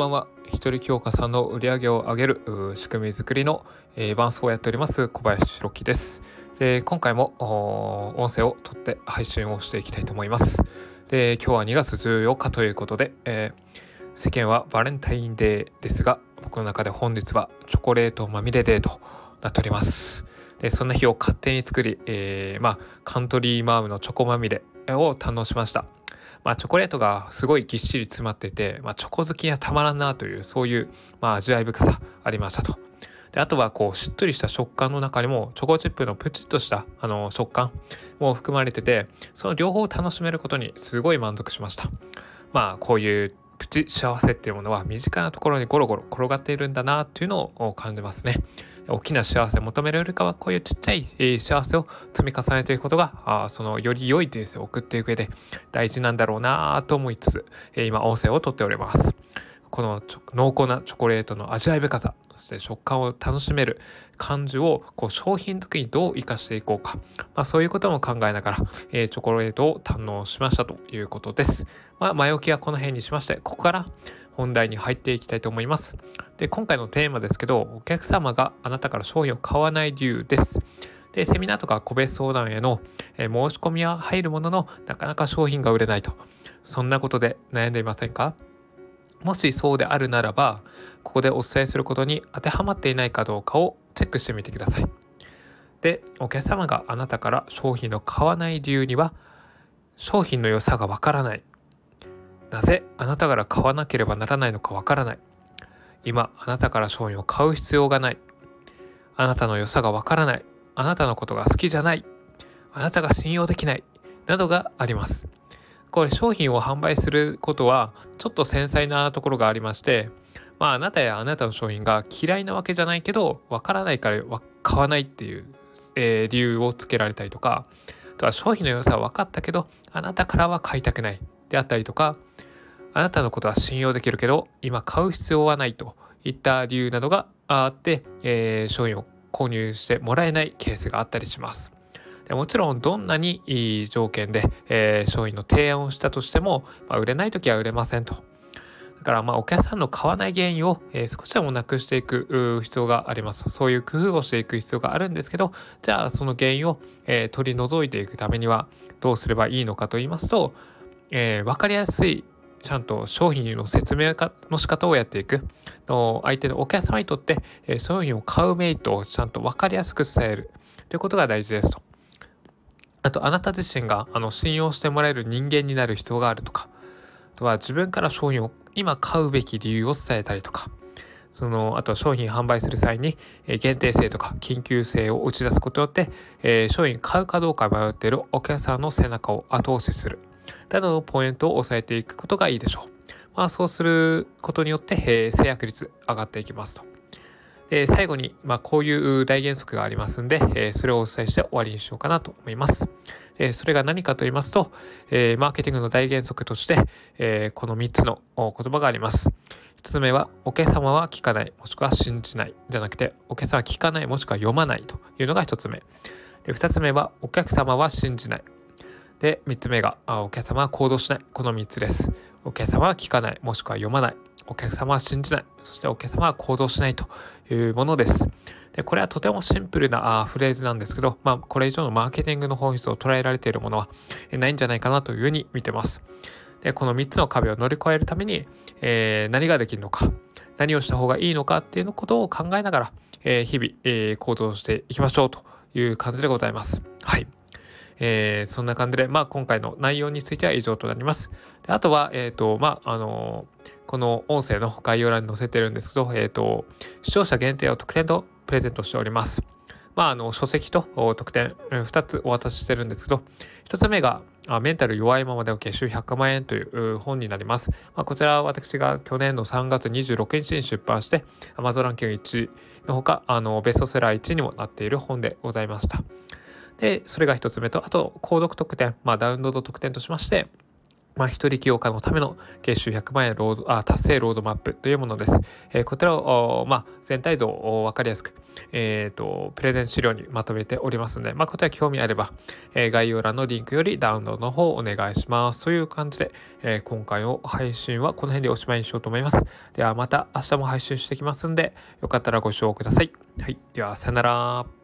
ばんは。一人強化さんの売り上げを上げる仕組み作りの、えー、伴奏をやっております小林弘樹です。で今回も音声を取って配信をしていきたいと思います。で今日は2月14日ということで、えー、世間はバレンタインデーですが僕の中で本日はチョコレートまみれデーとなっております。でそんな日を勝手に作り、えー、まあカントリーマームのチョコまみれを堪能しました。まあ、チョコレートがすごいぎっしり詰まってて、まあ、チョコ好きにはたまらんなというそういう、まあ、味わい深さありましたと。であとはこうしっとりした食感の中にもチョコチップのプチッとしたあの食感も含まれててその両方を楽しめることにすごい満足しました。まあこういうプチ幸せっていうものは身近なところにゴロゴロ転がっているんだなっていうのを感じますね。大きな幸せを求めるよりかはこういうちっちゃい、幸せを積み重ねていくことがそのより良い人生を送っていく上で大事なんだろうなと思いつつ、今音声をとっております。この濃厚なチョコレートの味わい深さそして食感を楽しめる感じをこう商品作りにどう生かしていこうか、まあ、そういうことも考えながら、えー、チョコレートを堪能しましたということです。まあ、前置きはこの辺にしましてここから本題に入っていきたいと思います。で今回のテーマですけどお客様があなたから商品を買わない理由です。でセミナーとか個別相談への、え申し込みは入るもののなかなか商品が売れないとそんなことで悩んでいませんか？もしそうであるならばここでお伝えすることに当てはまっていないかどうかをチェックしてみてください。でお客様があなたから商品を買わない理由には商品の良さがわからないなぜあなたから買わなければならないのかわからない。今あなたから商品を買う必要がない。あなたの良さがわからない。あなたのことが好きじゃない。あなたが信用できない。などがあります。これ商品を販売することはちょっと繊細なところがありましてまああなたやあなたの商品が嫌いなわけじゃないけどわからないから買わないっていう、えー、理由をつけられたりとかあとは商品の良さは分かったけどあなたからは買いたくないであったりとかあなたのことは信用できるけど今買う必要はないといった理由などがあって、えー、商品を購入してもらえないケースがあったりします。でもちろんどんなにいい条件で、えー、商品の提案をしたとしても、まあ、売れない時は売れませんと。だからまあお客さんの買わない原因を、えー、少しでもなくしていく必要があります。そういう工夫をしていく必要があるんですけど、じゃあその原因を、えー、取り除いていくためにはどうすればいいのかと言いますと、えー、分かりやすいちゃんと商品の説明の仕方をやっていく。相手のお客様にとって、え商品を買うメリットをちゃんと分かりやすく伝える。ということが大事ですと。あとあなた自身があの信用してもらえる人間になる必要があるとか。あとは自分から商品を今買うべき理由を伝えたりとか。そのあと商品販売する際に、限定性とか緊急性を打ち出すことによって、えー、商品買うかどうか迷っているお客さんの背中を後押しする。などのポイントを押さえていくことがいいでしょう。まあ、そうすることによって、えー、制約率上がっていきますと。で最後に、まあ、こういう大原則がありますんで、え、それをお伝えして終わりにしようかなと思います。え、それが何かと言いますと、え、マーケティングの大原則として、えこの3つの言葉があります。1つ目は、お客様は聞かない、もしくは信じないじゃなくて、お客様は聞かない、もしくは読まないというのが1つ目。で2つ目は、お客様は信じない。で、3つ目が、あお客様は行動しない。この3つです。お客様は聞かない、もしくは読まない。お客様は信じない。そしてお客様は行動しないというものです。でこれはとてもシンプルなあフレーズなんですけど、まあ、これ以上のマーケティングの本質を捉えられているものはないんじゃないかなというふうに見てます。でこの3つの壁を乗り越えるために、えー、何ができるのか何をした方がいいのかっていうのことを考えながら、えー、日々、えー、行動していきましょうという感じでございます。はい。えー、そんな感じで、まあ、今回の内容については以上となります。であとは、え、ー、と、まあ、あのー、この音声の概要欄に載せてるんですけど、えっ、と、視聴者限定を特典とプレゼントしております。まあ、あの書籍と特典2つお渡ししてるんですけど、1つ目がメンタル弱いままで OK 週100万円という本になります。まあ、こちらは私が去年の3月26日に出版して Amazon ランキング1のほかあのベストセラー1にもなっている本でございました。で、それが1つ目と、あと、購読特典、まあ、ダウンロード特典としまして、まあ、一人起業家のための月収100万円ロードあ達成ロードマップというものです。えー、こちらを、まあ、全体像を分かりやすく、えーと、プレゼン資料にまとめておりますので、まあ、こちら興味あれば、えー、概要欄のリンクよりダウンロードの方をお願いします。という感じで、えー、今回の配信はこの辺でおしまいにしようと思います。ではまた明日も配信してきますんで、よかったらご視聴ください。はい。では、さよなら。